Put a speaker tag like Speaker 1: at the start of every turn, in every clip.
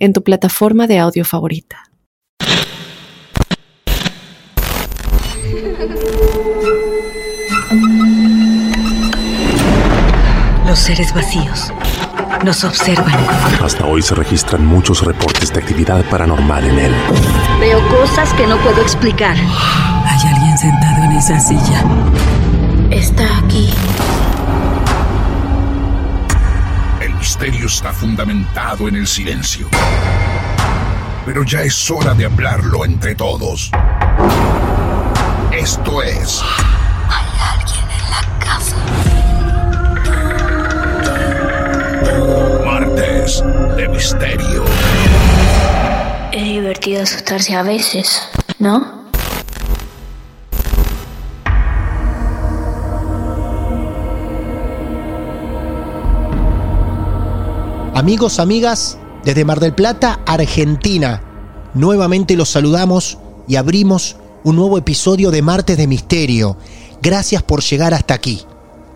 Speaker 1: en tu plataforma de audio favorita.
Speaker 2: Los seres vacíos nos observan.
Speaker 3: Hasta hoy se registran muchos reportes de actividad paranormal en él.
Speaker 2: Veo cosas que no puedo explicar.
Speaker 4: Hay alguien sentado en esa silla.
Speaker 2: Está aquí.
Speaker 5: Misterio está fundamentado en el silencio. Pero ya es hora de hablarlo entre todos. Esto es...
Speaker 2: Hay alguien
Speaker 5: en la casa. Martes de Misterio.
Speaker 2: Es divertido asustarse a veces, ¿no?
Speaker 6: Amigos, amigas, desde Mar del Plata, Argentina, nuevamente los saludamos y abrimos un nuevo episodio de Martes de Misterio. Gracias por llegar hasta aquí.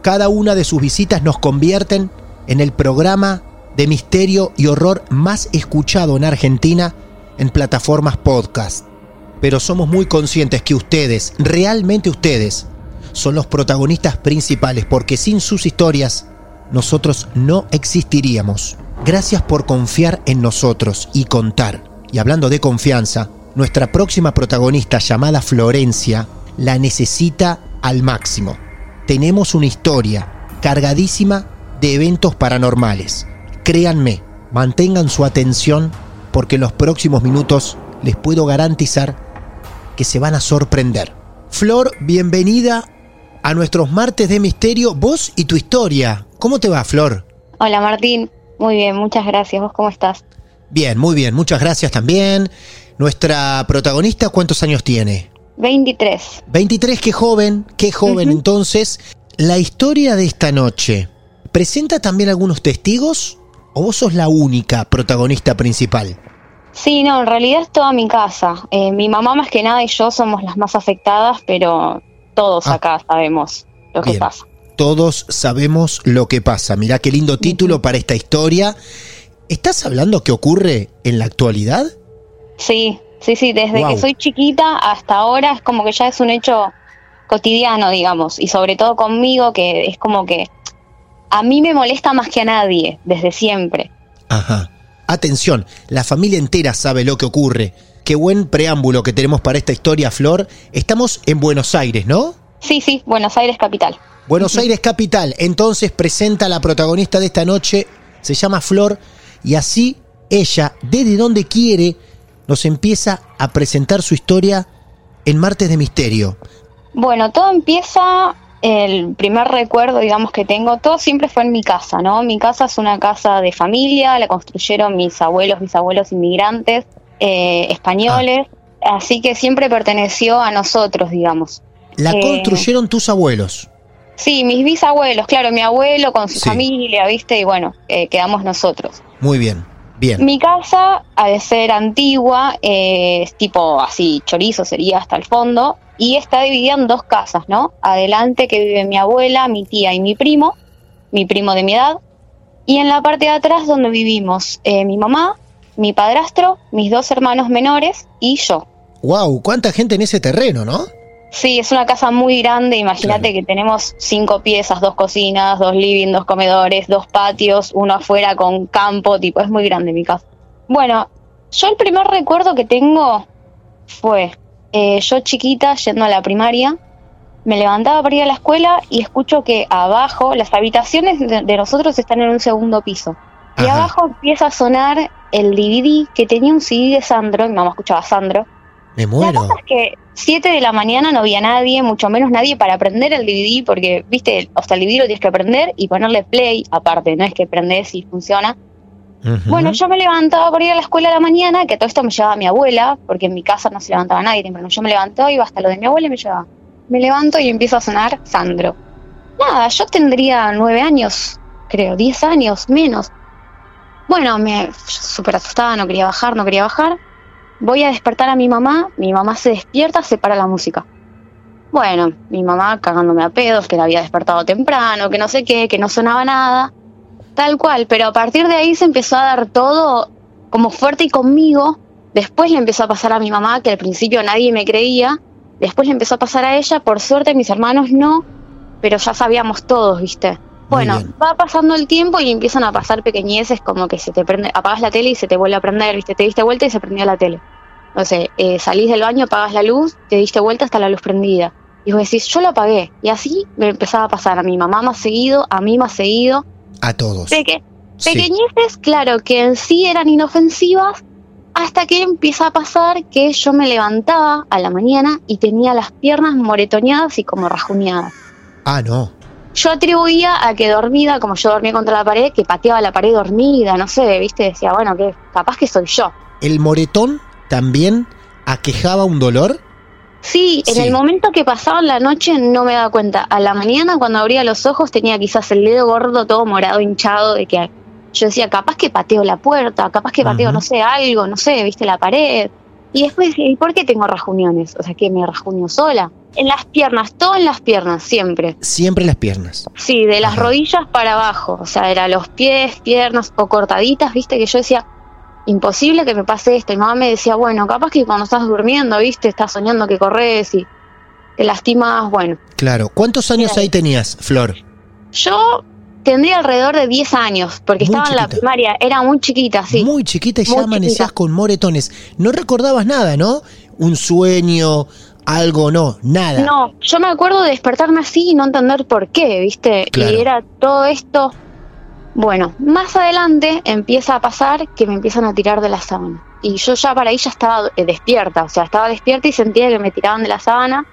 Speaker 6: Cada una de sus visitas nos convierten en el programa de misterio y horror más escuchado en Argentina en plataformas podcast. Pero somos muy conscientes que ustedes, realmente ustedes, son los protagonistas principales porque sin sus historias nosotros no existiríamos. Gracias por confiar en nosotros y contar. Y hablando de confianza, nuestra próxima protagonista llamada Florencia la necesita al máximo. Tenemos una historia cargadísima de eventos paranormales. Créanme, mantengan su atención porque en los próximos minutos les puedo garantizar que se van a sorprender. Flor, bienvenida a nuestros martes de misterio, vos y tu historia. ¿Cómo te va, Flor?
Speaker 7: Hola, Martín. Muy bien, muchas gracias. ¿Vos cómo estás?
Speaker 6: Bien, muy bien. Muchas gracias también. Nuestra protagonista, ¿cuántos años tiene?
Speaker 7: 23.
Speaker 6: 23, qué joven, qué joven. Entonces, la historia de esta noche, ¿presenta también algunos testigos o vos sos la única protagonista principal?
Speaker 7: Sí, no, en realidad es toda mi casa. Eh, mi mamá más que nada y yo somos las más afectadas, pero todos ah. acá sabemos lo que pasa
Speaker 6: todos sabemos lo que pasa. Mirá qué lindo título para esta historia. ¿Estás hablando qué ocurre en la actualidad?
Speaker 7: Sí, sí, sí, desde que soy chiquita hasta ahora es como que ya es un hecho cotidiano, digamos, y sobre todo conmigo que es como que a mí me molesta más que a nadie, desde siempre.
Speaker 6: Ajá. Atención, la familia entera sabe lo que ocurre. Qué buen preámbulo que tenemos para esta historia, Flor. Estamos en Buenos Aires, ¿no?
Speaker 7: Sí, sí, Buenos Aires capital.
Speaker 6: Buenos Aires Capital, entonces presenta a la protagonista de esta noche, se llama Flor, y así ella, desde donde quiere, nos empieza a presentar su historia en Martes de Misterio.
Speaker 7: Bueno, todo empieza, el primer recuerdo, digamos, que tengo, todo siempre fue en mi casa, ¿no? Mi casa es una casa de familia, la construyeron mis abuelos, mis abuelos inmigrantes, eh, españoles, ah. así que siempre perteneció a nosotros, digamos.
Speaker 6: La eh, construyeron tus abuelos.
Speaker 7: Sí, mis bisabuelos, claro, mi abuelo con su familia, ¿viste? Y bueno, eh, quedamos nosotros.
Speaker 6: Muy bien, bien.
Speaker 7: Mi casa, al ser antigua, eh, es tipo así, chorizo sería hasta el fondo, y está dividida en dos casas, ¿no? Adelante que vive mi abuela, mi tía y mi primo, mi primo de mi edad, y en la parte de atrás donde vivimos eh, mi mamá, mi padrastro, mis dos hermanos menores y yo.
Speaker 6: ¡Wow! ¿Cuánta gente en ese terreno, no?
Speaker 7: Sí, es una casa muy grande. Imagínate que tenemos cinco piezas, dos cocinas, dos living, dos comedores, dos patios, uno afuera con campo, tipo, es muy grande mi casa. Bueno, yo el primer recuerdo que tengo fue eh, yo chiquita yendo a la primaria, me levantaba para ir a la escuela y escucho que abajo, las habitaciones de, nosotros están en un segundo piso. Y abajo empieza a sonar el DVD que tenía un CD de Sandro, mi mamá escuchaba Sandro,
Speaker 6: me muero.
Speaker 7: La cosa es que 7 de la mañana no había nadie, mucho menos nadie para prender el DVD, porque, viste, hasta el DVD lo tienes que prender y ponerle play aparte, no es que prendes y funciona. Bueno, yo me levantaba por ir a la escuela a la mañana, que todo esto me llevaba mi abuela, porque en mi casa no se levantaba nadie temprano. Yo me levantaba, iba hasta lo de mi abuela y me llevaba. Me levanto y empieza a sonar Sandro. Nada, yo tendría nueve años, creo, diez años, menos. Bueno, me súper asustada, no quería bajar, no quería bajar. Voy a despertar a mi mamá, mi mamá se despierta, se para la música. Bueno, mi mamá cagándome a pedos, que la había despertado temprano, que no sé qué, que no sonaba nada. Tal cual, pero a partir de ahí se empezó a dar todo como fuerte y conmigo. Después le empezó a pasar a mi mamá, que al principio nadie me creía. Después le empezó a pasar a ella, por suerte mis hermanos no, pero ya sabíamos todos, ¿viste? Bueno, va pasando el tiempo y empiezan a pasar pequeñeces como que se te prende, apagas la tele y se te vuelve a prender, ¿viste? Te diste vuelta y se prendió la tele. No sé, eh, salís del baño, apagas la luz, te diste vuelta hasta la luz prendida. Y vos decís, yo lo apagué. Y así me empezaba a pasar a mi mamá más seguido, a mí más seguido.
Speaker 6: A todos.
Speaker 7: Peque-
Speaker 6: Sí.
Speaker 7: pequeñeces, claro, que en sí eran inofensivas, hasta que empieza a pasar que yo me levantaba a la mañana y tenía las piernas moretoneadas y como rajuneadas.
Speaker 6: Ah, no.
Speaker 7: Yo atribuía a que dormida, como yo dormía contra la pared, que pateaba la pared dormida, no sé, viste, decía, bueno, que capaz que soy yo.
Speaker 6: ¿El moretón también aquejaba un dolor?
Speaker 7: Sí, en
Speaker 6: Sí.
Speaker 7: el momento que pasaba la noche no me daba cuenta. A la mañana cuando abría los ojos tenía quizás el dedo gordo todo morado, hinchado, de que yo decía, capaz que pateo la puerta, capaz que pateo, no sé, algo, no sé, viste la pared. Y después ¿y por qué tengo rajuniones? O sea, que me rajunio sola. En las piernas, todo en las piernas, siempre.
Speaker 6: Siempre las piernas.
Speaker 7: Sí, de las
Speaker 6: Ajá.
Speaker 7: rodillas para abajo. O sea, era los pies, piernas o cortaditas, viste, que yo decía, imposible que me pase esto. Y mamá me decía, bueno, capaz que cuando estás durmiendo, viste, estás soñando que corres y te lastimas. Bueno,
Speaker 6: Claro. ¿Cuántos años
Speaker 7: Mira.
Speaker 6: ahí tenías, Flor?
Speaker 7: yo tendría alrededor de 10 años, porque
Speaker 6: Muy
Speaker 7: estaba en la primaria, era muy chiquita, sí.
Speaker 6: Muy chiquita y
Speaker 7: Muy
Speaker 6: ya amanecías
Speaker 7: chiquita.
Speaker 6: con moretones. No recordabas nada, ¿no? Un sueño, algo, no, nada.
Speaker 7: No, yo me acuerdo de despertarme así y no entender por qué, ¿viste?
Speaker 6: Claro.
Speaker 7: Y era todo esto. Bueno, más adelante empieza a pasar que me empiezan a tirar de la sábana. Y yo ya para ahí ya estaba eh, despierta, o sea, estaba despierta y sentía que me tiraban de la sábana.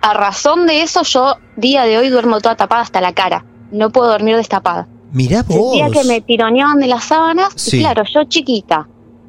Speaker 7: A razón de eso, yo día de hoy duermo toda tapada hasta la cara. No puedo dormir destapada.
Speaker 6: Mirá vos.
Speaker 7: Sentía que me tironeaban de las sábanas
Speaker 6: Sí.
Speaker 7: y claro, yo chiquita.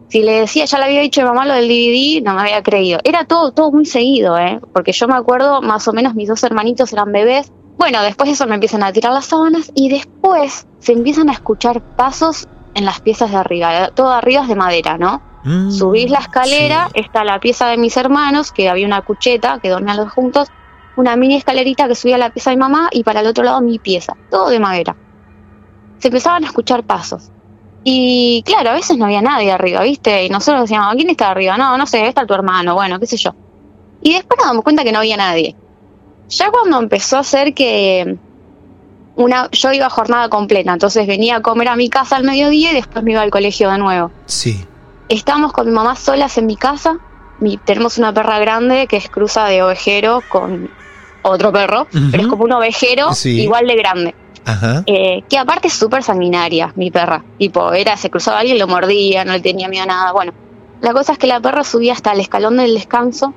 Speaker 7: Si le decía, ya le había dicho a mi mamá lo del DVD, no me había creído. Era todo, todo muy seguido, ¿eh? Porque yo me acuerdo, más o menos, mis dos hermanitos eran bebés. Bueno, después de eso me empiezan a tirar las sábanas y después se empiezan a escuchar pasos en las piezas de arriba. Todo arriba es de madera, ¿no?
Speaker 6: Mm,
Speaker 7: Subís la escalera,
Speaker 6: sí.
Speaker 7: está la pieza de mis hermanos, que había una cucheta, que dormían los juntos, una mini escalerita que subía a la pieza de mi mamá y para el otro lado mi pieza, todo de madera. Se empezaban a escuchar pasos. Y claro, a veces no había nadie arriba, ¿viste? Y nosotros decíamos, ¿quién está arriba? No, no sé, está tu hermano, bueno, qué sé yo. Y después nos damos cuenta que no había nadie. Ya cuando empezó a ser que una, yo iba a jornada completa, entonces venía a comer a mi casa al mediodía y después me iba al colegio de nuevo.
Speaker 6: Sí.
Speaker 7: Estamos con mi mamá solas en mi casa. Mi- tenemos una perra grande que es cruza de ovejero con otro perro, pero es como un ovejero
Speaker 6: Sí.
Speaker 7: igual de grande.
Speaker 6: Ajá.
Speaker 7: Eh, que aparte es súper sanguinaria, mi perra. Tipo, era, se cruzaba a alguien, lo mordía, no le tenía miedo a nada. Bueno, la cosa es que la perra subía hasta el escalón del descanso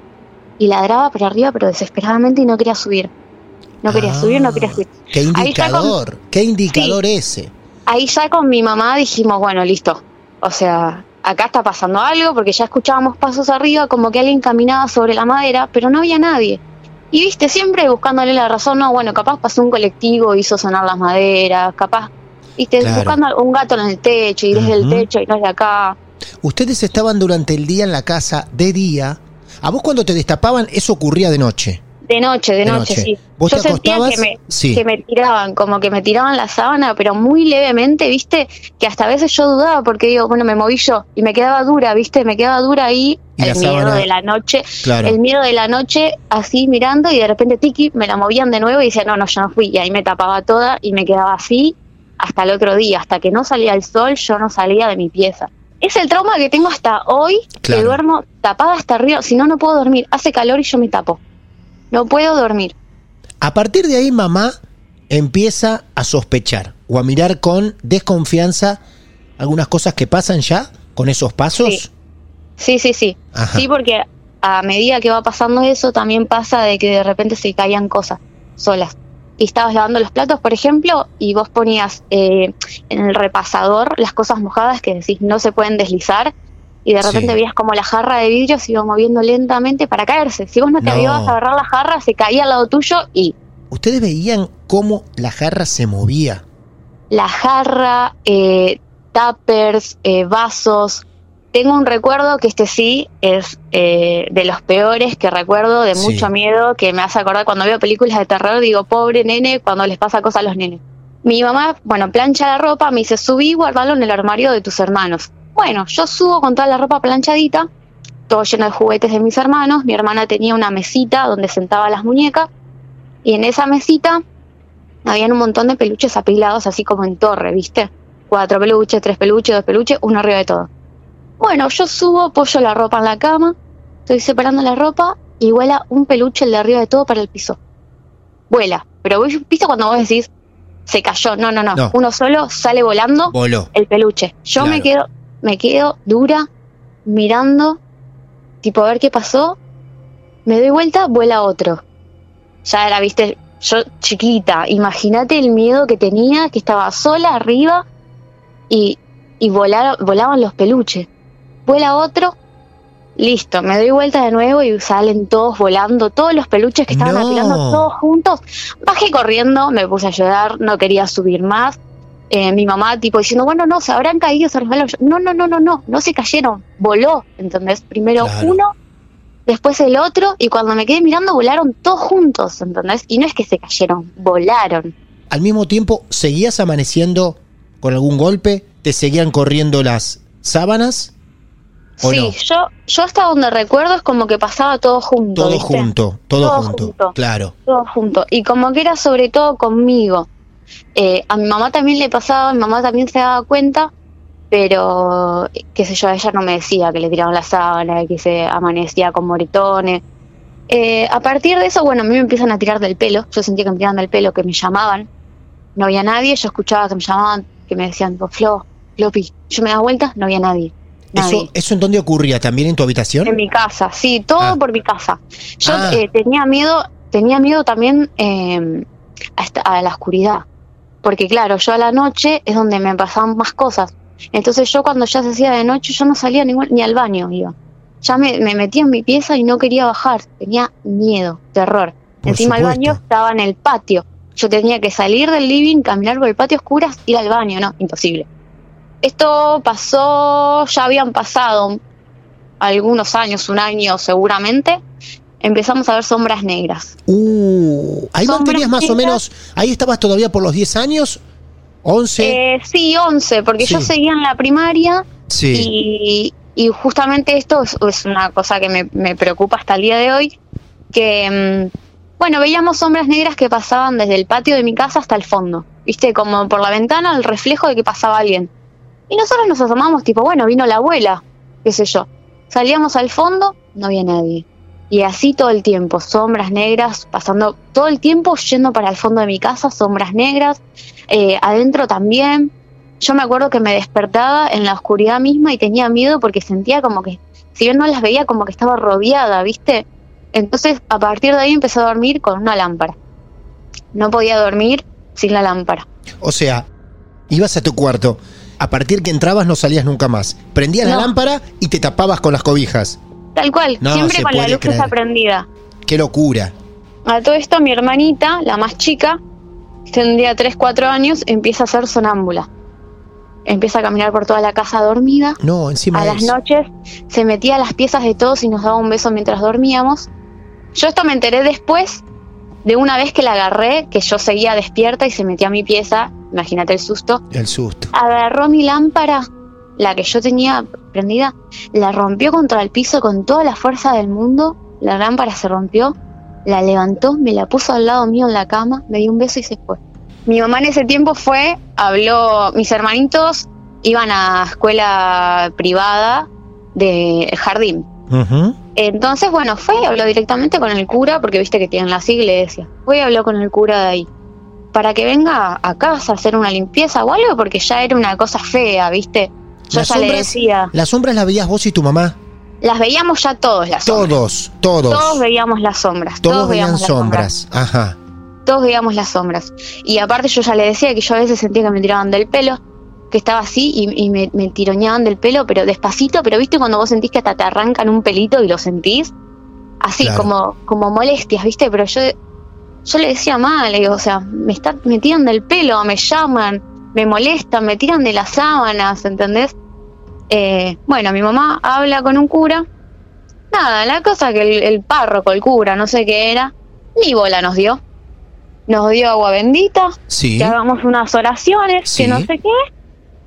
Speaker 7: y ladraba por arriba, pero desesperadamente y no quería subir. No quería
Speaker 6: Ah,
Speaker 7: subir, no quería subir.
Speaker 6: Qué
Speaker 7: ya con-
Speaker 6: indicador, qué indicador ese.
Speaker 7: ahí ya con mi mamá dijimos, bueno, listo. O sea, acá está pasando algo porque ya escuchábamos pasos arriba, como que alguien caminaba sobre la madera, pero no había nadie. Y viste, siempre buscándole la razón, no, bueno, capaz pasó un colectivo, hizo sonar las maderas, capaz, viste,
Speaker 6: Claro.
Speaker 7: buscando un gato en el techo y desde el techo y no es de acá.
Speaker 6: Ustedes estaban durante el día en la casa de día. A vos cuando te destapaban, eso ocurría de noche.
Speaker 7: De noche, de,
Speaker 6: De
Speaker 7: noche,
Speaker 6: noche.
Speaker 7: sí.
Speaker 6: ¿Vos
Speaker 7: Yo
Speaker 6: te
Speaker 7: sentía que me,
Speaker 6: Sí.
Speaker 7: que me tiraban, como que me tiraban la sábana, pero muy levemente, viste, que hasta a veces yo dudaba porque digo, bueno, me moví yo y me quedaba dura, viste, me quedaba dura ahí
Speaker 6: Y
Speaker 7: el miedo
Speaker 6: sábana-
Speaker 7: de la noche,
Speaker 6: Claro.
Speaker 7: el miedo de la noche así mirando y de repente tiki me la movían de nuevo y decía, no, no, yo no fui y ahí me tapaba toda y me quedaba así hasta el otro día, hasta que no salía el sol, yo no salía de mi pieza. Es el trauma que tengo hasta hoy,
Speaker 6: Claro.
Speaker 7: que duermo tapada hasta arriba, si no, no puedo dormir, hace calor y yo me tapo. No puedo dormir.
Speaker 6: A partir de ahí, mamá empieza a sospechar o a mirar con desconfianza algunas cosas que pasan ya con esos pasos.
Speaker 7: Sí. Sí, sí, sí. Porque a medida que va pasando eso, también pasa de que de repente se caían cosas solas. y estabas lavando los platos, por ejemplo, y vos ponías eh, en el repasador las cosas mojadas que decís no se pueden deslizar, y de repente
Speaker 6: Sí.
Speaker 7: veías como la jarra de vidrio se iba moviendo lentamente para caerse. Si vos no te
Speaker 6: No.
Speaker 7: ibas a agarrar la jarra, se caía al lado tuyo y
Speaker 6: Ustedes veían cómo la jarra se movía.
Speaker 7: la jarra, eh, tuppers, eh, vasos. Tengo un recuerdo que este sí es eh, de los peores que recuerdo, de
Speaker 6: Sí.
Speaker 7: mucho miedo, que me hace acordar cuando veo películas de terror, digo, pobre nene, cuando les pasa cosas a los nenes. Mi mamá, bueno, plancha la ropa, me dice, subí y guardalo en el armario de tus hermanos. Bueno, yo subo con toda la ropa planchadita, todo lleno de juguetes de mis hermanos. Mi hermana tenía una mesita donde sentaba las muñecas, y en esa mesita habían un montón de peluches apilados así como en torre, ¿viste? Cuatro peluches, tres peluches, dos peluches, uno arriba de todo. Bueno, yo subo, apoyo la ropa en la cama, estoy separando la ropa y vuela un peluche el de arriba de todo para el piso. Vuela, pero viste cuando vos decís se cayó, no, no, no,
Speaker 6: No.
Speaker 7: uno solo sale volando
Speaker 6: Voló.
Speaker 7: el peluche. Yo me quedo, me quedo dura, mirando, tipo a ver qué pasó. Me doy vuelta, vuela otro. Ya era, viste, yo chiquita, imagínate el miedo que tenía, que estaba sola arriba y, y volar- volaban los peluches. Vuela otro, listo, me doy vuelta de nuevo y salen todos volando, todos los peluches que estaban
Speaker 6: No.
Speaker 7: apilando todos juntos. Bajé corriendo, me puse a llorar, no quería subir más. Eh, mi mamá tipo diciendo, bueno, no, se habrán caído, se resbalaron. No, no, no, no, no, no se cayeron, voló, ¿entendés? Primero
Speaker 6: Claro.
Speaker 7: uno, después el otro, y cuando me quedé mirando volaron todos juntos, ¿entendés? Y no es que se cayeron, volaron.
Speaker 6: Al mismo tiempo, ¿seguías amaneciendo con algún golpe? ¿Te seguían corriendo las sábanas? ¿O
Speaker 7: Sí,
Speaker 6: no?
Speaker 7: yo, yo hasta donde recuerdo es como que pasaba todo junto.
Speaker 6: Todo
Speaker 7: ¿viste?
Speaker 6: junto, todo,
Speaker 7: Todo
Speaker 6: junto.
Speaker 7: junto.
Speaker 6: Claro.
Speaker 7: todo junto. Y como que era sobre todo conmigo. Eh, a mi mamá también le pasaba, mi mamá también se daba cuenta, pero qué sé yo, ella no me decía que le tiraban la sábana, que se amanecía con moretones. Eh, a partir de eso, bueno, a mí me empiezan a tirar del pelo, yo sentía que me tiraban del pelo, que me llamaban, no había nadie, yo escuchaba que me llamaban, que me decían, "Oh, Flo, Flopi, yo me daba vuelta, no había nadie. nadie.
Speaker 6: ¿Eso, ¿Eso en dónde ocurría? ¿También en tu habitación?
Speaker 7: En mi casa, sí, todo
Speaker 6: Ah.
Speaker 7: por mi casa. Yo
Speaker 6: Ah.
Speaker 7: eh, tenía miedo, tenía miedo también eh, a, esta- a la oscuridad, porque claro, yo a la noche es donde me pasaban más cosas. Entonces yo cuando ya se hacía de noche, yo no salía ni al baño, iba. Ya me, me metía en mi pieza y no quería bajar, tenía miedo, terror.
Speaker 6: Por
Speaker 7: Encima el baño estaba en el patio. Yo tenía que salir del living, caminar por el patio oscuras, ir al baño, no, imposible. Esto pasó, ya habían pasado algunos años, un año seguramente, empezamos a ver sombras negras.
Speaker 6: Uh, ahí
Speaker 7: Sombras
Speaker 6: mantenías más o menos. Ahí estabas todavía por los 10 años. 11.
Speaker 7: Eh, sí, 11, porque yo seguía en la primaria
Speaker 6: sí.
Speaker 7: y, y justamente esto es, es una cosa que me, me preocupa hasta el día de hoy, que, mm, bueno, veíamos sombras negras que pasaban desde el patio de mi casa hasta el fondo, viste, como por la ventana el reflejo de que pasaba alguien. Y nosotros nos asomamos, tipo, bueno, vino la abuela, qué sé yo. Salíamos al fondo, no había nadie. Y así todo el tiempo, sombras negras, pasando todo el tiempo yendo para el fondo de mi casa, sombras negras, eh, adentro también. Yo me acuerdo que me despertaba en la oscuridad misma y tenía miedo porque sentía como que, si bien no las veía, como que estaba rodeada, ¿viste? Entonces, a partir de ahí empecé a dormir con una lámpara. No podía dormir sin la lámpara.
Speaker 6: O sea, ibas a tu cuarto. A partir que entrabas no salías nunca más. Prendías la lámpara y te tapabas con las cobijas.
Speaker 7: Tal cual,
Speaker 6: No
Speaker 7: siempre con la luz
Speaker 6: creer.
Speaker 7: esa prendida.
Speaker 6: Qué locura.
Speaker 7: A todo esto, mi hermanita, la más chica, tendría 3, 4 años, empieza a ser sonámbula. Empieza a caminar por toda la casa dormida.
Speaker 6: No, encima
Speaker 7: A las noches se metía a las piezas de todos y nos daba un beso mientras dormíamos. Yo esto me enteré después de una vez que la agarré, que yo seguía despierta y se metía a mi pieza, imagínate el susto,
Speaker 6: El susto.
Speaker 7: agarró mi lámpara, la que yo tenía prendida, la rompió contra el piso con toda la fuerza del mundo, la lámpara se rompió, la levantó, me la puso al lado mío en la cama, me dio un beso y se fue. Mi mamá en ese tiempo fue, habló, mis hermanitos iban a escuela privada de jardín. Entonces, bueno, fue y habló directamente con el cura, porque viste que tienen las iglesias. Fue y habló con el cura de ahí. Para que venga a casa a hacer una limpieza o algo, porque ya era una cosa fea, viste. Yo
Speaker 6: Las
Speaker 7: ya le decía.
Speaker 6: Las sombras las veías vos y tu mamá.
Speaker 7: Las veíamos ya todos las sombras.
Speaker 6: Todos, todos.
Speaker 7: Todos veíamos las sombras.
Speaker 6: Todos veían
Speaker 7: veíamos las
Speaker 6: sombras. Ajá.
Speaker 7: todos veíamos las sombras. Y aparte yo ya le decía que yo a veces sentía que me tiraban del pelo, que estaba así y, y me, me tironeaban del pelo, pero despacito, pero viste cuando vos sentís que hasta te arrancan un pelito y lo sentís, así
Speaker 6: Claro.
Speaker 7: como, como molestias, viste, pero yo, yo le decía mal, le digo, o sea, me, está, me tiran del pelo, me llaman, me molestan, me tiran de las sábanas, ¿entendés? Eh, bueno, mi mamá habla con un cura. Nada, la cosa que el, el párroco, el cura, no sé qué era, ni bola nos dio. Nos dio agua bendita,
Speaker 6: Sí.
Speaker 7: que hagamos unas oraciones,
Speaker 6: Sí.
Speaker 7: que no sé qué,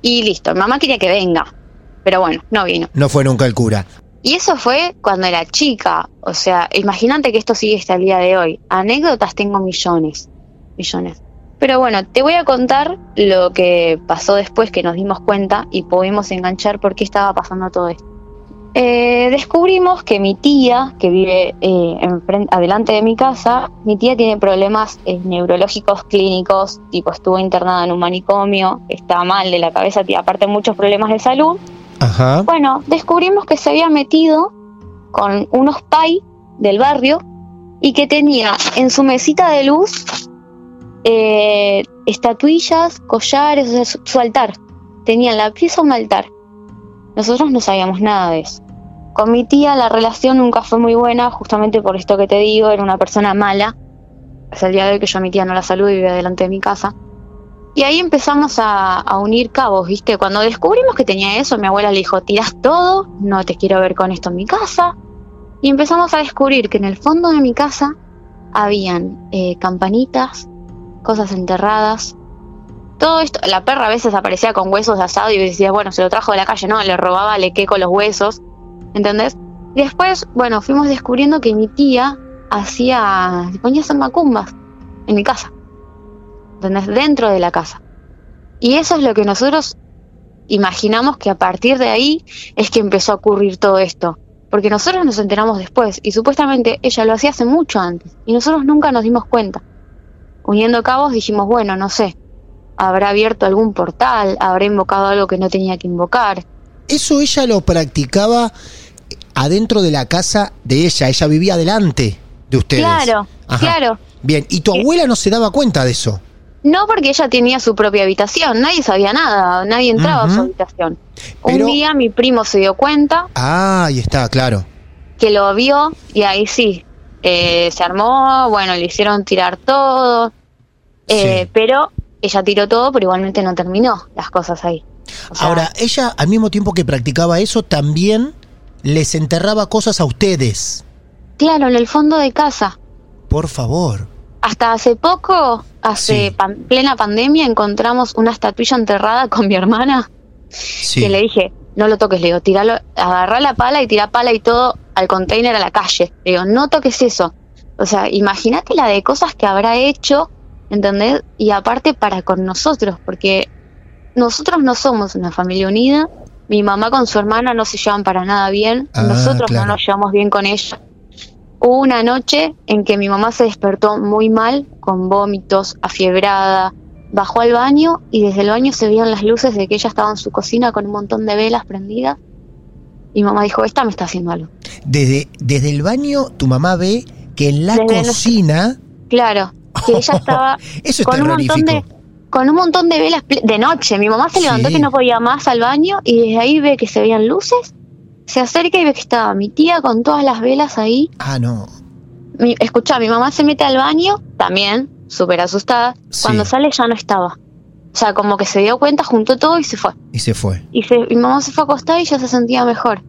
Speaker 7: y listo. Mi mamá quería que venga, pero bueno, no vino.
Speaker 6: No fue nunca el cura.
Speaker 7: Y eso fue cuando era chica. O sea, imagínate que esto sigue hasta el día de hoy. Anécdotas tengo millones. Millones. Pero bueno, te voy a contar lo que pasó después que nos dimos cuenta y pudimos enganchar por qué estaba pasando todo esto. Eh, descubrimos que mi tía, que vive eh, enfren- adelante de mi casa, mi tía tiene problemas eh, neurológicos clínicos, tipo estuvo internada en un manicomio, está mal de la cabeza, tiene aparte muchos problemas de salud.
Speaker 6: Ajá.
Speaker 7: Bueno, descubrimos que se había metido con unos pai del barrio y que tenía en su mesita de luz eh, estatuillas, collares, su, altar. Tenía en la pieza un altar. Nosotros no sabíamos nada de eso. Con mi tía la relación nunca fue muy buena, justamente por esto que te digo, era una persona mala. Hasta el día de hoy que yo a mi tía no la saludo y vive delante de mi casa. Y ahí empezamos a, a unir cabos, ¿viste? Cuando descubrimos que tenía eso, mi abuela le dijo, tirás todo, no te quiero ver con esto en mi casa. Y empezamos a descubrir que en el fondo de mi casa habían eh, campanitas, cosas enterradas. Todo esto, la perra a veces aparecía con huesos de asado y decía, bueno, se lo trajo de la calle, no, le robaba, le queco los huesos, ¿entendés? Y después, bueno, fuimos descubriendo que mi tía hacía, ponía a macumbas en mi casa. ¿entendés? Dentro de la casa. Y eso es lo que nosotros imaginamos que a partir de ahí es que empezó a ocurrir todo esto. Porque nosotros nos enteramos después y supuestamente ella lo hacía hace mucho antes y nosotros nunca nos dimos cuenta. Uniendo cabos dijimos, bueno, no sé, habrá abierto algún portal, habrá invocado algo que no tenía que invocar.
Speaker 6: Eso ella lo practicaba adentro de la casa de ella. Ella vivía adelante de ustedes.
Speaker 7: Claro,
Speaker 6: Ajá.
Speaker 7: claro.
Speaker 6: Bien, y tu abuela no se daba cuenta de eso.
Speaker 7: No porque ella tenía su propia habitación, nadie sabía nada, nadie entraba a su habitación.
Speaker 6: Pero-
Speaker 7: Un día mi primo se dio cuenta
Speaker 6: Ah, ahí está, claro.
Speaker 7: que lo vio y ahí sí, eh, se armó, bueno, le hicieron tirar todo, eh,
Speaker 6: Sí.
Speaker 7: pero ella tiró todo, pero igualmente no terminó las cosas ahí. O sea,
Speaker 6: Ahora, ella al mismo tiempo que practicaba eso, también les enterraba cosas a ustedes.
Speaker 7: claro, en el fondo de casa.
Speaker 6: Por favor.
Speaker 7: Hasta hace poco, hace
Speaker 6: Sí.
Speaker 7: pan- plena pandemia, encontramos una estatuilla enterrada con mi hermana
Speaker 6: Sí.
Speaker 7: que le dije, no lo toques, le digo, tiralo, agarrá la pala y tira pala y todo al container a la calle. Le digo, no toques eso. O sea, imagínate la de cosas que habrá hecho, ¿entendés? Y aparte para con nosotros, porque nosotros no somos una familia unida. Mi mamá con su hermana no se llevan para nada bien.
Speaker 6: Ah,
Speaker 7: nosotros
Speaker 6: claro.
Speaker 7: no nos llevamos bien con ella. Hubo una noche en que mi mamá se despertó muy mal, con vómitos, afiebrada, bajó al baño y desde el baño se veían las luces de que ella estaba en su cocina con un montón de velas prendidas. Y mamá dijo, esta me está haciendo algo.
Speaker 6: Desde, desde el baño, tu mamá ve que en la
Speaker 7: Desde
Speaker 6: cocina.
Speaker 7: Claro, que ella estaba
Speaker 6: Eso
Speaker 7: con un montón de con un montón de velas de noche. Mi mamá se levantó
Speaker 6: Sí.
Speaker 7: que no podía más al baño y desde ahí ve que se veían luces. Se acerca y ve que estaba mi tía con todas las velas ahí.
Speaker 6: Ah, no.
Speaker 7: Mi, escucha, mi mamá se mete al baño, también, súper asustada.
Speaker 6: Sí.
Speaker 7: Cuando sale ya no estaba. O sea, como que se dio cuenta, juntó todo y se fue.
Speaker 6: Y se fue.
Speaker 7: Y se, mi mamá se fue a acostar y ya se sentía mejor.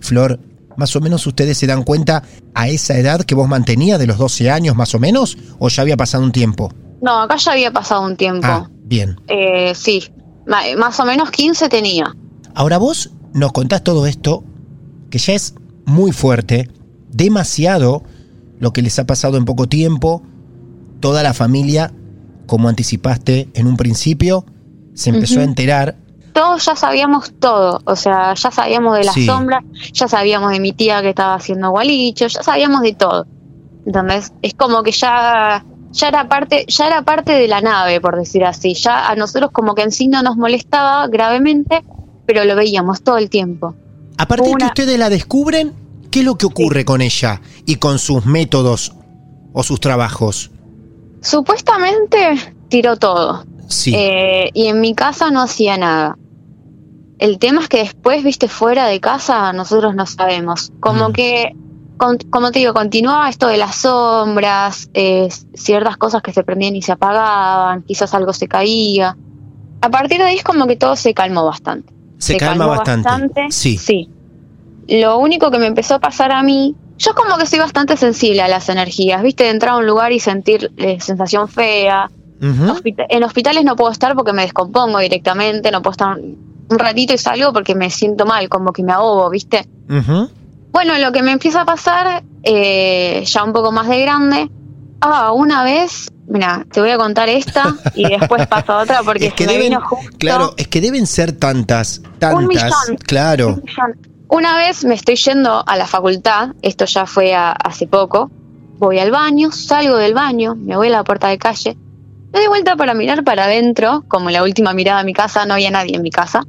Speaker 6: Flor, más o menos ustedes se dan cuenta a esa edad que vos mantenías de los 12 años más o menos, o ya había pasado un tiempo.
Speaker 7: No, acá ya había pasado un tiempo.
Speaker 6: Ah, bien.
Speaker 7: Eh, sí, más o menos 15 tenía.
Speaker 6: Ahora vos nos contás todo esto, que ya es muy fuerte, demasiado lo que les ha pasado en poco tiempo, toda la familia, como anticipaste en un principio, se empezó a enterar.
Speaker 7: Todos ya sabíamos todo, o sea, ya sabíamos de las
Speaker 6: Sí.
Speaker 7: sombras, ya sabíamos de mi tía que estaba haciendo gualicho, ya sabíamos de todo. Entonces, es como que ya ya era parte ya era parte de la nave, por decir así. Ya a nosotros como que en sí no nos molestaba gravemente, pero lo veíamos todo el tiempo.
Speaker 6: A partir
Speaker 7: Una-
Speaker 6: que ustedes la descubren, ¿qué es lo que ocurre con ella y con sus métodos o sus trabajos?
Speaker 7: Supuestamente tiró todo.
Speaker 6: Sí.
Speaker 7: Eh, y en mi casa no hacía nada. El tema es que después, viste, fuera de casa, nosotros no sabemos. Como
Speaker 6: Mm.
Speaker 7: que, con- como te digo, continuaba esto de las sombras, eh, ciertas cosas que se prendían y se apagaban, quizás algo se caía. A partir de ahí es como que todo se calmó bastante.
Speaker 6: se, calma
Speaker 7: calmó
Speaker 6: bastante. Sí.
Speaker 7: Sí. Lo único que me empezó a pasar a mí, yo como que soy bastante sensible a las energías, viste, de entrar a un lugar y sentir eh, sensación fea. Hospita- en hospitales no puedo estar porque me descompongo directamente, no puedo estar un ratito y salgo porque me siento mal, como que me ahogo, viste. Bueno, lo que me empieza a pasar, eh, ya un poco más de grande, ah, una vez, mira, te voy a contar esta y después paso a otra porque
Speaker 6: Es que
Speaker 7: se me
Speaker 6: deben,
Speaker 7: vino justo.
Speaker 6: claro, es que deben ser tantas, tantas,
Speaker 7: millón.
Speaker 6: claro.
Speaker 7: Un millón. Una vez me estoy yendo a la facultad, esto ya fue a- hace poco, voy al baño, salgo del baño, me voy a la puerta de calle, me doy vuelta para mirar para adentro, como la última mirada a mi casa, no había nadie en mi casa.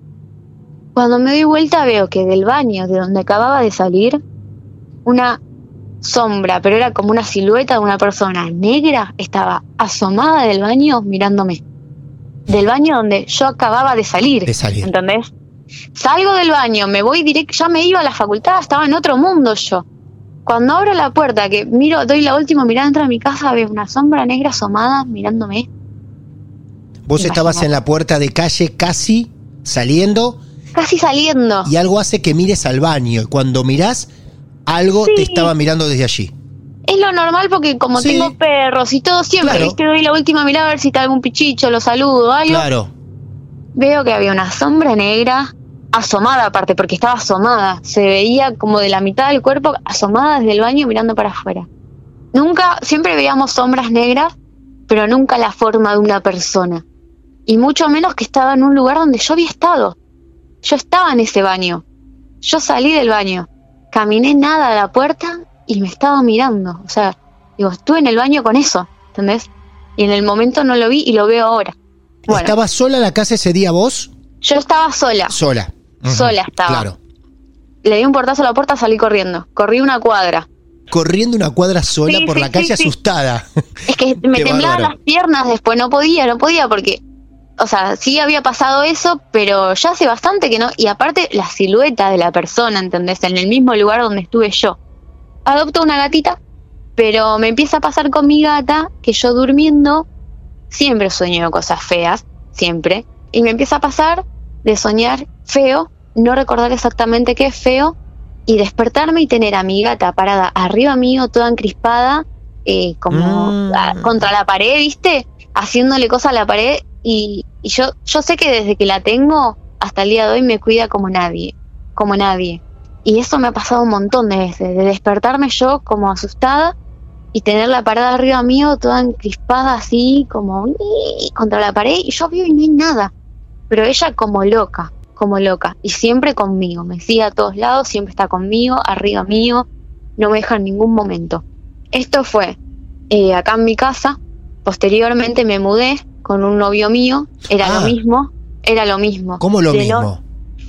Speaker 7: Cuando me doy vuelta veo que del baño de donde acababa de salir, una sombra, pero era como una silueta de una persona negra, estaba asomada del baño mirándome. Del baño donde yo acababa de salir.
Speaker 6: De salir.
Speaker 7: ¿Entendés? Salgo del baño, me voy directo, ya me iba a la facultad, estaba en otro mundo yo. Cuando abro la puerta, que miro, doy la última mirada dentro de mi casa, veo una sombra negra asomada mirándome.
Speaker 6: Vos estabas en la puerta de calle casi saliendo
Speaker 7: Casi saliendo.
Speaker 6: y algo hace que mires al baño. Y cuando mirás, algo
Speaker 7: Sí.
Speaker 6: te estaba mirando desde allí.
Speaker 7: Es lo normal porque como
Speaker 6: Sí.
Speaker 7: tengo perros y todo, siempre,
Speaker 6: Claro.
Speaker 7: viste, doy la última mirada a ver si está algún pichicho, lo saludo, algo.
Speaker 6: Claro.
Speaker 7: Veo que había una sombra negra asomada aparte, porque estaba asomada. Se veía como de la mitad del cuerpo asomada desde el baño mirando para afuera. Nunca, siempre veíamos sombras negras, pero nunca la forma de una persona. Y mucho menos que estaba en un lugar donde yo había estado. Yo estaba en ese baño. Yo salí del baño. Caminé nada a la puerta y me estaba mirando. O sea, digo, estuve en el baño con eso, ¿entendés? Y en el momento no lo vi y lo veo ahora. Bueno,
Speaker 6: ¿Estabas sola en la casa ese día vos?
Speaker 7: yo estaba sola.
Speaker 6: Sola.
Speaker 7: Sola estaba.
Speaker 6: Claro.
Speaker 7: Le di un portazo a la puerta, salí corriendo. Corrí una cuadra.
Speaker 6: Corriendo una cuadra sola
Speaker 7: Sí,
Speaker 6: por
Speaker 7: sí,
Speaker 6: la calle
Speaker 7: sí.
Speaker 6: asustada.
Speaker 7: Es que me
Speaker 6: Qué
Speaker 7: temblaban
Speaker 6: bárbaro.
Speaker 7: las piernas después, no podía, no podía porque, o sea, sí había pasado eso, pero ya hace bastante que no. Y aparte, la silueta de la persona, ¿entendés? En el mismo lugar donde estuve yo. Adopto una gatita, pero me empieza a pasar con mi gata que yo durmiendo siempre sueño cosas feas, siempre. Y me empieza a pasar de soñar feo, no recordar exactamente qué es feo, y despertarme y tener a mi gata parada arriba mío, toda encrispada, eh, como
Speaker 6: Mm.
Speaker 7: a- contra la pared, ¿viste? Haciéndole cosas a la pared. Y, y yo, yo sé que desde que la tengo hasta el día de hoy me cuida como nadie, como nadie. Y eso me ha pasado un montón de veces, de despertarme yo como asustada y tenerla parada arriba mío, toda encrispada así, como contra la pared, y yo veo y no hay nada. Pero ella como loca, como loca, y siempre conmigo, me sigue a todos lados, siempre está conmigo, arriba mío, no me deja en ningún momento. Esto fue eh, acá en mi casa, posteriormente me mudé con un novio mío, era
Speaker 6: Ah.
Speaker 7: lo mismo, era lo mismo.
Speaker 6: ¿Cómo lo
Speaker 7: De
Speaker 6: mismo?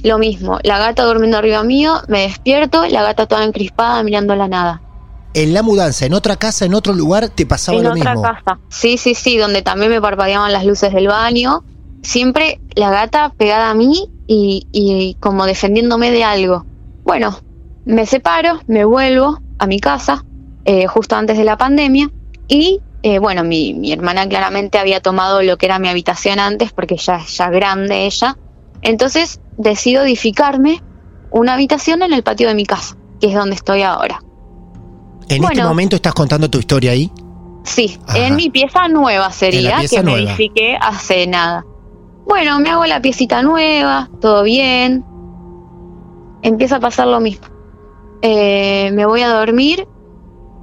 Speaker 7: lo mismo, la gata durmiendo arriba mío, me despierto, la gata toda encrispada mirando la nada.
Speaker 6: En la mudanza, en otra casa, en otro lugar, te pasaba
Speaker 7: en
Speaker 6: lo
Speaker 7: otra
Speaker 6: mismo.
Speaker 7: casa. Sí, sí, sí, donde también me parpadeaban las luces del baño. Siempre la gata pegada a mí y, y como defendiéndome de algo. Bueno, me separo, me vuelvo a mi casa, eh, justo antes de la pandemia, y eh, bueno, mi, mi hermana claramente había tomado lo que era mi habitación antes, porque ya es ya grande ella. Entonces decido edificarme una habitación en el patio de mi casa, que es donde estoy ahora.
Speaker 6: En este momento estás contando tu historia ahí.
Speaker 7: Sí,
Speaker 6: Ajá.
Speaker 7: en mi pieza nueva sería,
Speaker 6: pieza
Speaker 7: que me
Speaker 6: nueva.
Speaker 7: edifiqué hace nada. Bueno, me hago la piecita nueva, todo bien. Empieza a pasar lo mismo. Eh, me voy a dormir,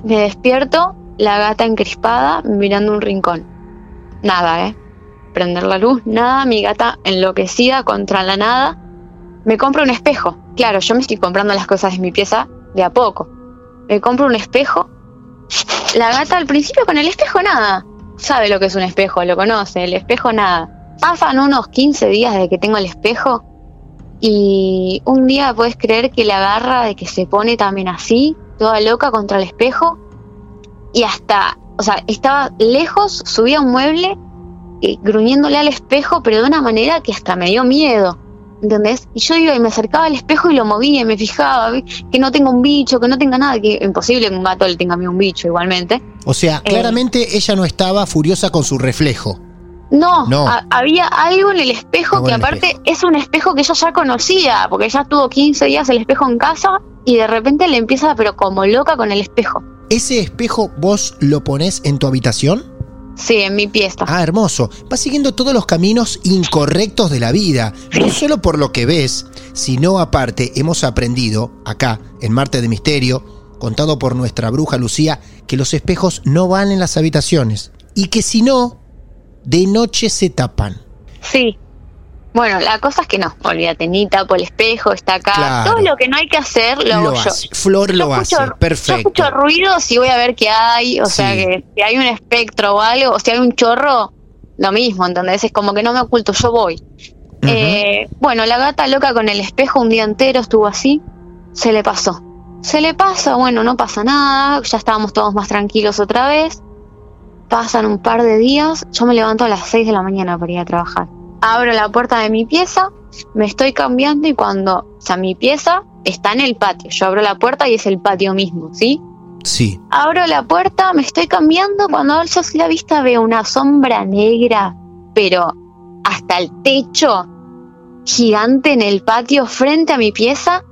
Speaker 7: me despierto, la gata encrispada mirando un rincón. Nada, ¿eh? Prender la luz, nada, mi gata enloquecida contra la nada. Me compro un espejo. Claro, yo me estoy comprando las cosas de mi pieza de a poco. Me compro un espejo la gata al principio con el espejo nada. Sabe lo que es un espejo, lo conoce. El espejo nada. Pasan unos 15 días de que tengo el espejo y un día puedes creer que la agarra de que se pone también así, toda loca contra el espejo y hasta o sea, estaba lejos, subía un mueble, y gruñéndole al espejo, pero de una manera que hasta me dio miedo. ¿Entendés? Y yo iba y me acercaba al espejo y lo movía y me fijaba que no tenga un bicho, que no tenga nada, que imposible que un gato le tenga a mí un bicho igualmente.
Speaker 6: O sea,
Speaker 7: Eh.
Speaker 6: claramente ella no estaba furiosa con su reflejo.
Speaker 7: No,
Speaker 6: No.
Speaker 7: ha- había algo en el espejo
Speaker 6: Algo
Speaker 7: que aparte
Speaker 6: espejo.
Speaker 7: es un espejo que ella ya conocía, porque ya tuvo 15 días el espejo en casa y de repente le empieza, pero como loca con el espejo.
Speaker 6: ¿Ese espejo vos lo ponés en tu habitación?
Speaker 7: Sí, en mi pieza.
Speaker 6: Ah, hermoso. Vas siguiendo todos los caminos incorrectos de la vida. No solo por lo que ves, sino aparte hemos aprendido, acá, en Marte de Misterio, contado por nuestra bruja Lucía, que los espejos no van en las habitaciones. Y que si no, de noche se tapan.
Speaker 7: Sí. Bueno, la cosa es que no, olvídate, ni tapo el espejo, está acá.
Speaker 6: Claro.
Speaker 7: Todo lo que no hay que hacer lo, hago yo.
Speaker 6: hace. Flor lo hace.
Speaker 7: escucho- Yo
Speaker 6: Perfecto.
Speaker 7: escucho ruidos y voy a ver qué hay, o sea que si hay un espectro o algo, o si hay un chorro, lo mismo, ¿entendés? Es como que no me oculto, yo voy. Eh, bueno, la gata loca con el espejo un día entero estuvo así, se le pasó. Se le pasa, bueno, no pasa nada, ya estábamos todos más tranquilos otra vez. Pasan un par de días, yo me levanto a las 6 de la mañana para ir a trabajar. Abro la puerta de mi pieza, me estoy cambiando y cuando, o sea, mi pieza está en el patio. Yo abro la puerta y es el patio mismo, ¿sí?
Speaker 6: Sí.
Speaker 7: Abro la puerta, me estoy cambiando. Cuando alzo así la vista veo una sombra negra, pero hasta el techo, gigante en el patio frente a mi pieza.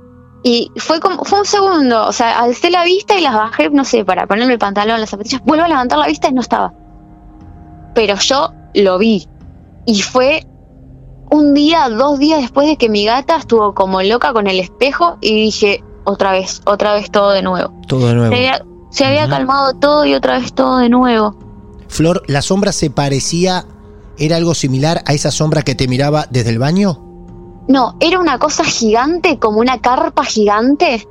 Speaker 7: Y fue como, fue un segundo, o sea, alcé la vista y las bajé, no sé, para ponerme el pantalón, las zapatillas. Vuelvo a levantar la vista y no estaba. Pero yo lo vi. Y fue un día, dos días después de que mi gata estuvo como loca con el espejo y dije, otra vez, otra vez todo de nuevo.
Speaker 6: Todo de nuevo.
Speaker 7: Se había, se había
Speaker 6: Ujú.
Speaker 7: calmado todo y otra vez todo de nuevo.
Speaker 6: Flor, ¿la sombra se parecía, era algo similar a esa sombra que te miraba desde el baño?
Speaker 7: No, era una cosa gigante, como una carpa gigante,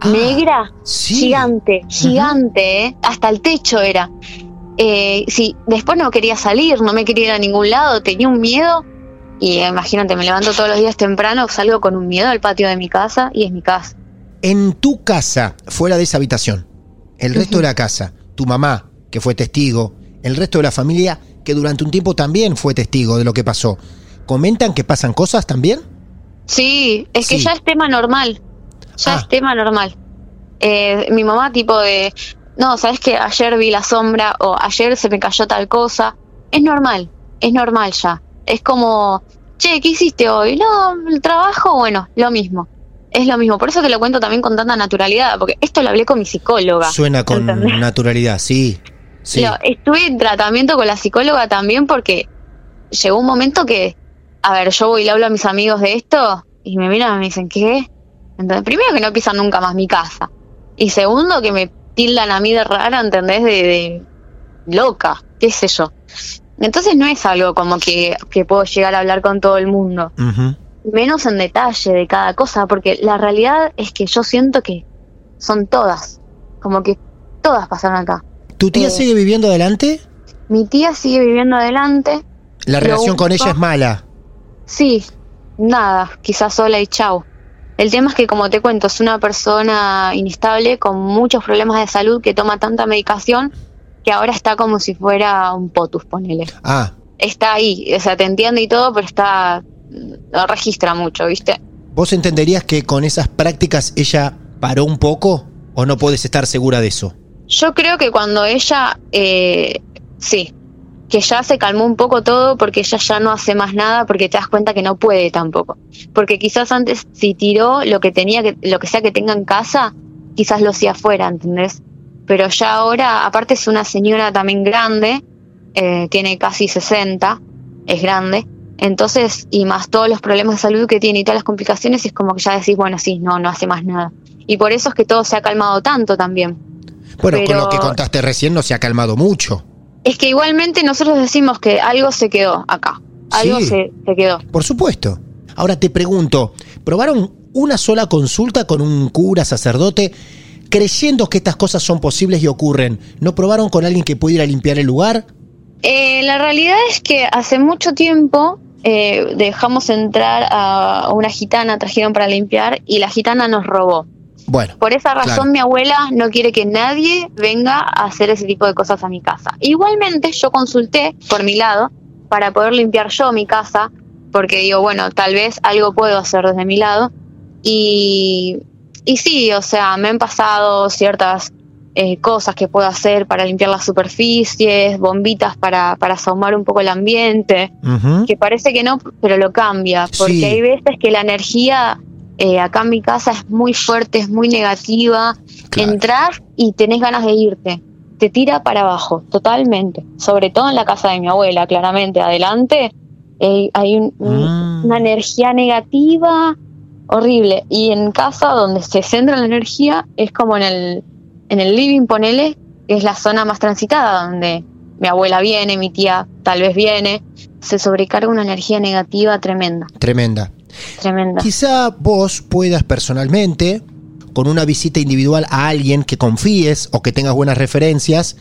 Speaker 6: Ah,
Speaker 7: negra,
Speaker 6: Sí.
Speaker 7: gigante, gigante, ¿eh? hasta el techo era. Eh, sí, después no quería salir, no me quería ir a ningún lado, tenía un miedo. Y imagínate, me levanto todos los días temprano, salgo con un miedo al patio de mi casa y es mi casa.
Speaker 6: En tu casa, fuera de esa habitación, el resto de la casa, tu mamá, que fue testigo, el resto de la familia, que durante un tiempo también fue testigo de lo que pasó, ¿comentan que pasan cosas también?
Speaker 7: Sí, es que
Speaker 6: Sí.
Speaker 7: ya es tema normal. Ya
Speaker 6: Ah.
Speaker 7: es tema normal. Eh, mi mamá tipo de, no, sabes que ayer vi la sombra o ayer se me cayó tal cosa. Es normal, es normal ya. Es como, che, ¿qué hiciste hoy? No, el trabajo, bueno, lo mismo. Es lo mismo. Por eso te lo cuento también con tanta naturalidad, porque esto lo hablé con mi psicóloga.
Speaker 6: Suena con
Speaker 7: ¿entendés?
Speaker 6: naturalidad, sí. Sí.
Speaker 7: Estuve en tratamiento con la psicóloga también porque llegó un momento que, a ver, yo voy y le hablo a mis amigos de esto y me miran y me dicen, ¿qué? Entonces, primero que no pisan nunca más mi casa. Y segundo que me tildan a mí de rara, ¿entendés? De, de loca, qué sé yo. Entonces no es algo como que, que puedo llegar a hablar con todo el mundo. Menos en detalle de cada cosa, porque la realidad es que yo siento que son todas. Como que todas pasaron acá.
Speaker 6: ¿Tu tía
Speaker 7: Eh.
Speaker 6: sigue viviendo adelante?
Speaker 7: Mi tía sigue viviendo adelante.
Speaker 6: La relación con ella es mala.
Speaker 7: Sí, nada, quizás sola y chau. El tema es que, como te cuento, es una persona inestable con muchos problemas de salud que toma tanta medicación que ahora está como si fuera un potus, ponele.
Speaker 6: Ah,
Speaker 7: Está ahí, o sea, te entiende y todo, pero está. No registra mucho, ¿viste?
Speaker 6: ¿vos entenderías que con esas prácticas ella paró un poco o no puedes estar segura de eso?
Speaker 7: Yo creo que cuando ella. eh, sí, que ya se calmó un poco todo porque ella ya no hace más nada porque te das cuenta que no puede tampoco. Porque quizás antes si tiró lo que tenía que lo que sea que tenga en casa, quizás lo hacía afuera, ¿entendés? Pero ya ahora, aparte es una señora también grande, eh, tiene casi 60, es grande. Entonces, y más todos los problemas de salud que tiene y todas las complicaciones, es como que ya decís, bueno, sí, no, no hace más nada. Y por eso es que todo se ha calmado tanto también.
Speaker 6: Bueno, con lo que contaste recién no se ha calmado mucho.
Speaker 7: Es que igualmente nosotros decimos que algo se quedó acá. Algo
Speaker 6: Sí.
Speaker 7: se, se quedó.
Speaker 6: Por supuesto. Ahora te pregunto, ¿probaron una sola consulta con un cura, sacerdote, creyendo que estas cosas son posibles y ocurren? ¿No probaron con alguien que pudiera limpiar el lugar?
Speaker 7: Eh, la realidad es que hace mucho tiempo eh, dejamos entrar a una gitana, trajeron para limpiar y la gitana nos robó.
Speaker 6: Bueno.
Speaker 7: Por esa razón
Speaker 6: claro.
Speaker 7: mi abuela no quiere que nadie venga a hacer ese tipo de cosas a mi casa. Igualmente yo consulté por mi lado para poder limpiar yo mi casa, porque digo, bueno, tal vez algo puedo hacer desde mi lado. Y, y sí, o sea, me han pasado ciertas eh, cosas que puedo hacer para limpiar las superficies, bombitas para, para asomar un poco el ambiente que parece que no, pero lo cambia, porque
Speaker 6: Sí.
Speaker 7: hay veces que la energía eh, acá en mi casa es muy fuerte, es muy negativa,
Speaker 6: Claro.
Speaker 7: entrar y tenés ganas de irte, te tira para abajo, totalmente, sobre todo en la casa de mi abuela, claramente, adelante eh, hay un- un-
Speaker 6: Mm.
Speaker 7: una energía negativa horrible, y en casa donde se centra la energía es como en el, en el living, ponele, que es la zona más transitada, donde mi abuela viene, mi tía tal vez viene, se sobrecarga una energía negativa tremenda,
Speaker 6: Tremenda.
Speaker 7: tremenda.
Speaker 6: Quizá vos puedas personalmente, con una visita individual a alguien que confíes o que tengas buenas referencias,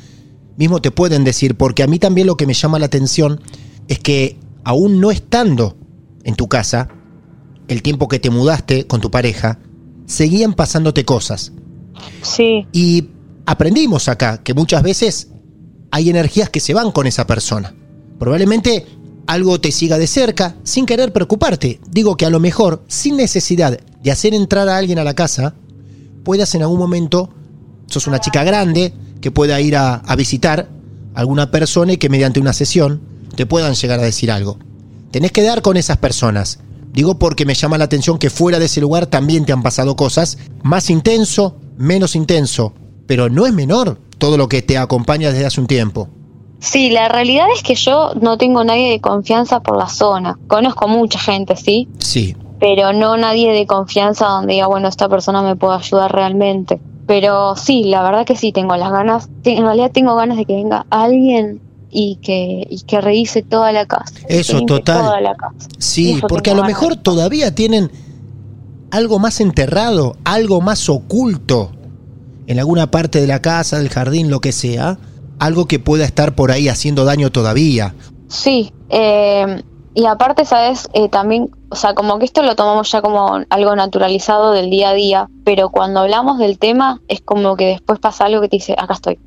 Speaker 6: mismo te pueden decir, porque a mí también lo que me llama la atención es que aún no estando en tu casa, el tiempo que te mudaste con tu pareja, seguían pasándote cosas.
Speaker 7: Sí,
Speaker 6: Y aprendimos acá que muchas veces hay energías que se van con esa persona. Probablemente algo te siga de cerca sin querer preocuparte. Digo que a lo mejor, sin necesidad de hacer entrar a alguien a la casa, puedas en algún momento, sos una chica grande, que pueda ir a, a visitar a alguna persona y que mediante una sesión te puedan llegar a decir algo. Tenés que dar con esas personas. Digo porque me llama la atención que fuera de ese lugar también te han pasado cosas, más intenso, menos intenso, pero no es menor todo lo que te acompaña desde hace un tiempo.
Speaker 7: sí, la realidad es que yo no tengo nadie de confianza por la zona. Conozco mucha gente, sí,
Speaker 6: Sí,
Speaker 7: pero no nadie de confianza donde diga, bueno, esta persona me puede ayudar realmente. Pero sí, la verdad que sí, tengo las ganas, en realidad tengo ganas de que venga alguien y que, y que revise toda la casa.
Speaker 6: Eso, total.
Speaker 7: Toda la casa.
Speaker 6: sí,
Speaker 7: Eso
Speaker 6: porque a lo mejor todavía tienen algo más enterrado, algo más oculto en alguna parte de la casa, del jardín, lo que sea, algo que pueda estar por ahí haciendo daño todavía.
Speaker 7: Sí, eh, y aparte, ¿sabes? Eh, también, o sea, como que esto lo tomamos ya como algo naturalizado del día a día, pero cuando hablamos del tema es como que después pasa algo que te dice, acá estoy.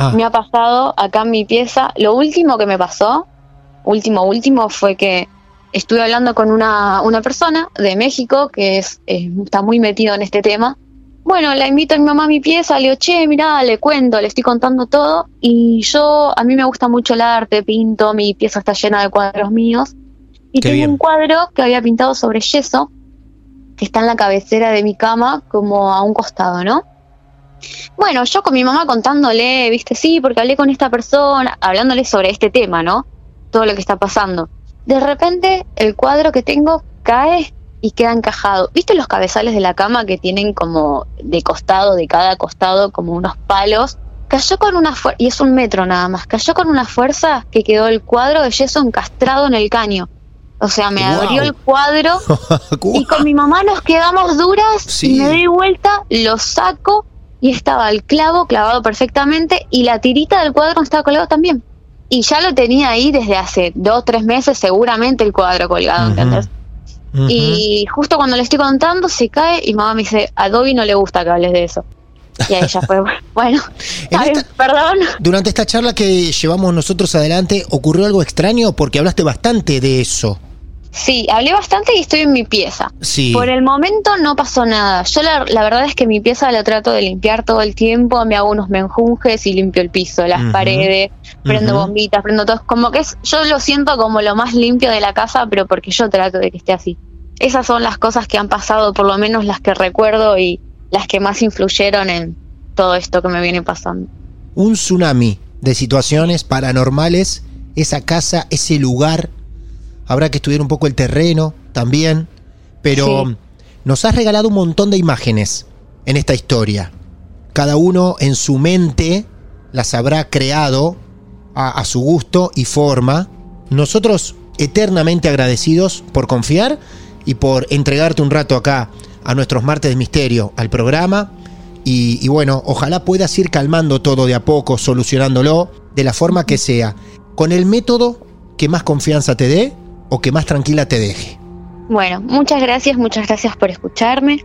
Speaker 6: Ah,
Speaker 7: Me ha pasado acá en mi pieza, lo último que me pasó, último, último, fue que estuve hablando con una, una persona de México que es, eh, está muy metido en este tema. Bueno, la invito a mi mamá a mi pieza, le digo, che, mirá, le cuento, le estoy contando todo. Y yo, a mí me gusta mucho el arte, pinto, mi pieza está llena de cuadros míos. Y
Speaker 6: Qué
Speaker 7: tengo
Speaker 6: bien.
Speaker 7: un cuadro que había pintado sobre yeso, que está en la cabecera de mi cama, como a un costado, ¿no? Bueno, yo con mi mamá contándole, viste, sí, porque hablé con esta persona, hablándole sobre este tema, ¿no? Todo lo que está pasando. De repente, el cuadro que tengo cae y queda encajado. ¿Viste los cabezales de la cama que tienen como de costado, de cada costado, como unos palos? Cayó con una fuerza, y es un metro nada más, cayó con una fuerza que quedó el cuadro de yeso encastrado en el caño. O sea, me
Speaker 6: Wow.
Speaker 7: abrió el cuadro y con mi mamá nos quedamos duras
Speaker 6: Sí.
Speaker 7: y me doy vuelta, lo saco y estaba el clavo clavado perfectamente y la tirita del cuadro estaba colgado también. Y ya lo tenía ahí desde hace dos, tres meses seguramente el cuadro colgado,
Speaker 6: Ujú.
Speaker 7: ¿entendés? Y justo cuando le estoy contando se cae y mamá me dice, a Dobby no le gusta que hables de eso. Y ahí ya fue, bueno, está bien,
Speaker 6: esta-
Speaker 7: perdón.
Speaker 6: Durante esta charla que llevamos nosotros adelante, ¿ocurrió algo extraño? Porque hablaste bastante de eso.
Speaker 7: Sí, hablé bastante y estoy en mi pieza.
Speaker 6: Sí.
Speaker 7: Por el momento no pasó nada. Yo la, la verdad es que mi pieza la trato de limpiar todo el tiempo, me hago unos menjunjes y limpio el piso, las paredes, prendo bombitas, prendo todo. Como que es, yo lo siento como lo más limpio de la casa, pero porque yo trato de que esté así. Esas son las cosas que han pasado, por lo menos las que recuerdo y las que más influyeron en todo esto que me viene pasando.
Speaker 6: Un tsunami de situaciones paranormales, esa casa, ese lugar. Habrá que estudiar un poco el terreno también. Pero
Speaker 7: Sí.
Speaker 6: nos has regalado un montón de imágenes en esta historia. Cada uno en su mente las habrá creado a, a su gusto y forma. Nosotros eternamente agradecidos por confiar y por entregarte un rato acá a nuestros martes de misterio, al programa. Y, y bueno, ojalá puedas ir calmando todo de a poco, solucionándolo de la forma que sea, con el método que más confianza te dé o que más tranquila te deje.
Speaker 7: Bueno, muchas gracias, muchas gracias por escucharme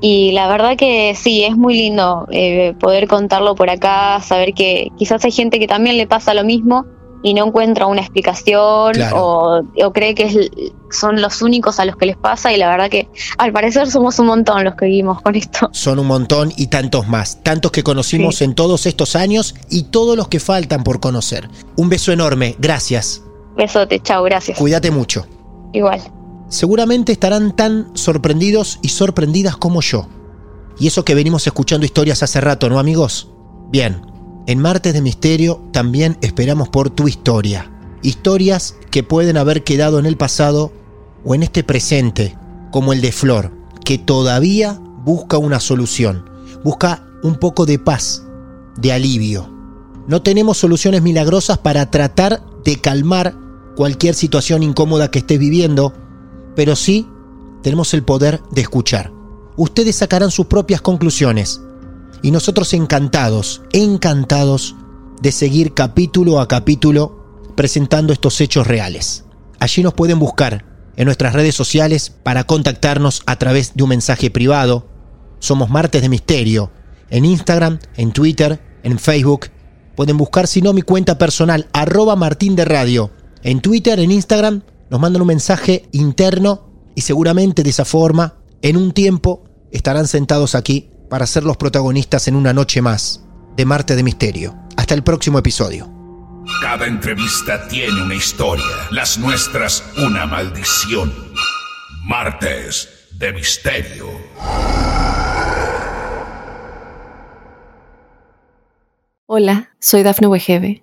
Speaker 7: y la verdad que sí, es muy lindo eh, poder contarlo por acá, saber que quizás hay gente que también le pasa lo mismo y no encuentra una explicación o, cree que son los únicos a los que les pasa y la verdad que al parecer somos un montón los que vivimos con esto.
Speaker 6: Son un montón y tantos más, tantos que conocimos en todos estos años y todos los que faltan por conocer. Un beso enorme, gracias.
Speaker 7: Besote, chao, gracias.
Speaker 6: Cuídate mucho.
Speaker 7: Igual
Speaker 6: seguramente estarán tan sorprendidos y sorprendidas como yo. Y eso que venimos escuchando historias hace rato, ¿no amigos? Bien, en Martes de Misterio también esperamos por tu historia. Historias que pueden haber quedado en el pasado o en este presente, como el de Flor, que todavía busca una solución, busca un poco de paz, de alivio. No tenemos soluciones milagrosas para tratar de calmar cualquier situación incómoda que estés viviendo, pero sí tenemos el poder de escuchar. Ustedes sacarán sus propias conclusiones y nosotros encantados, encantados de seguir capítulo a capítulo presentando estos hechos reales. Allí nos pueden buscar en nuestras redes sociales para contactarnos a través de un mensaje privado. Somos Martes de Misterio, en Instagram, en Twitter, en Facebook. Pueden buscar si no mi cuenta personal, arroba. En Twitter, en Instagram nos mandan un mensaje interno y seguramente de esa forma, en un tiempo, estarán sentados aquí para ser los protagonistas en una noche más de Marte de Misterio. Hasta el próximo episodio.
Speaker 5: Cada entrevista tiene una historia, las nuestras una maldición. Martes de Misterio.
Speaker 1: Hola, soy Dafne Wegebe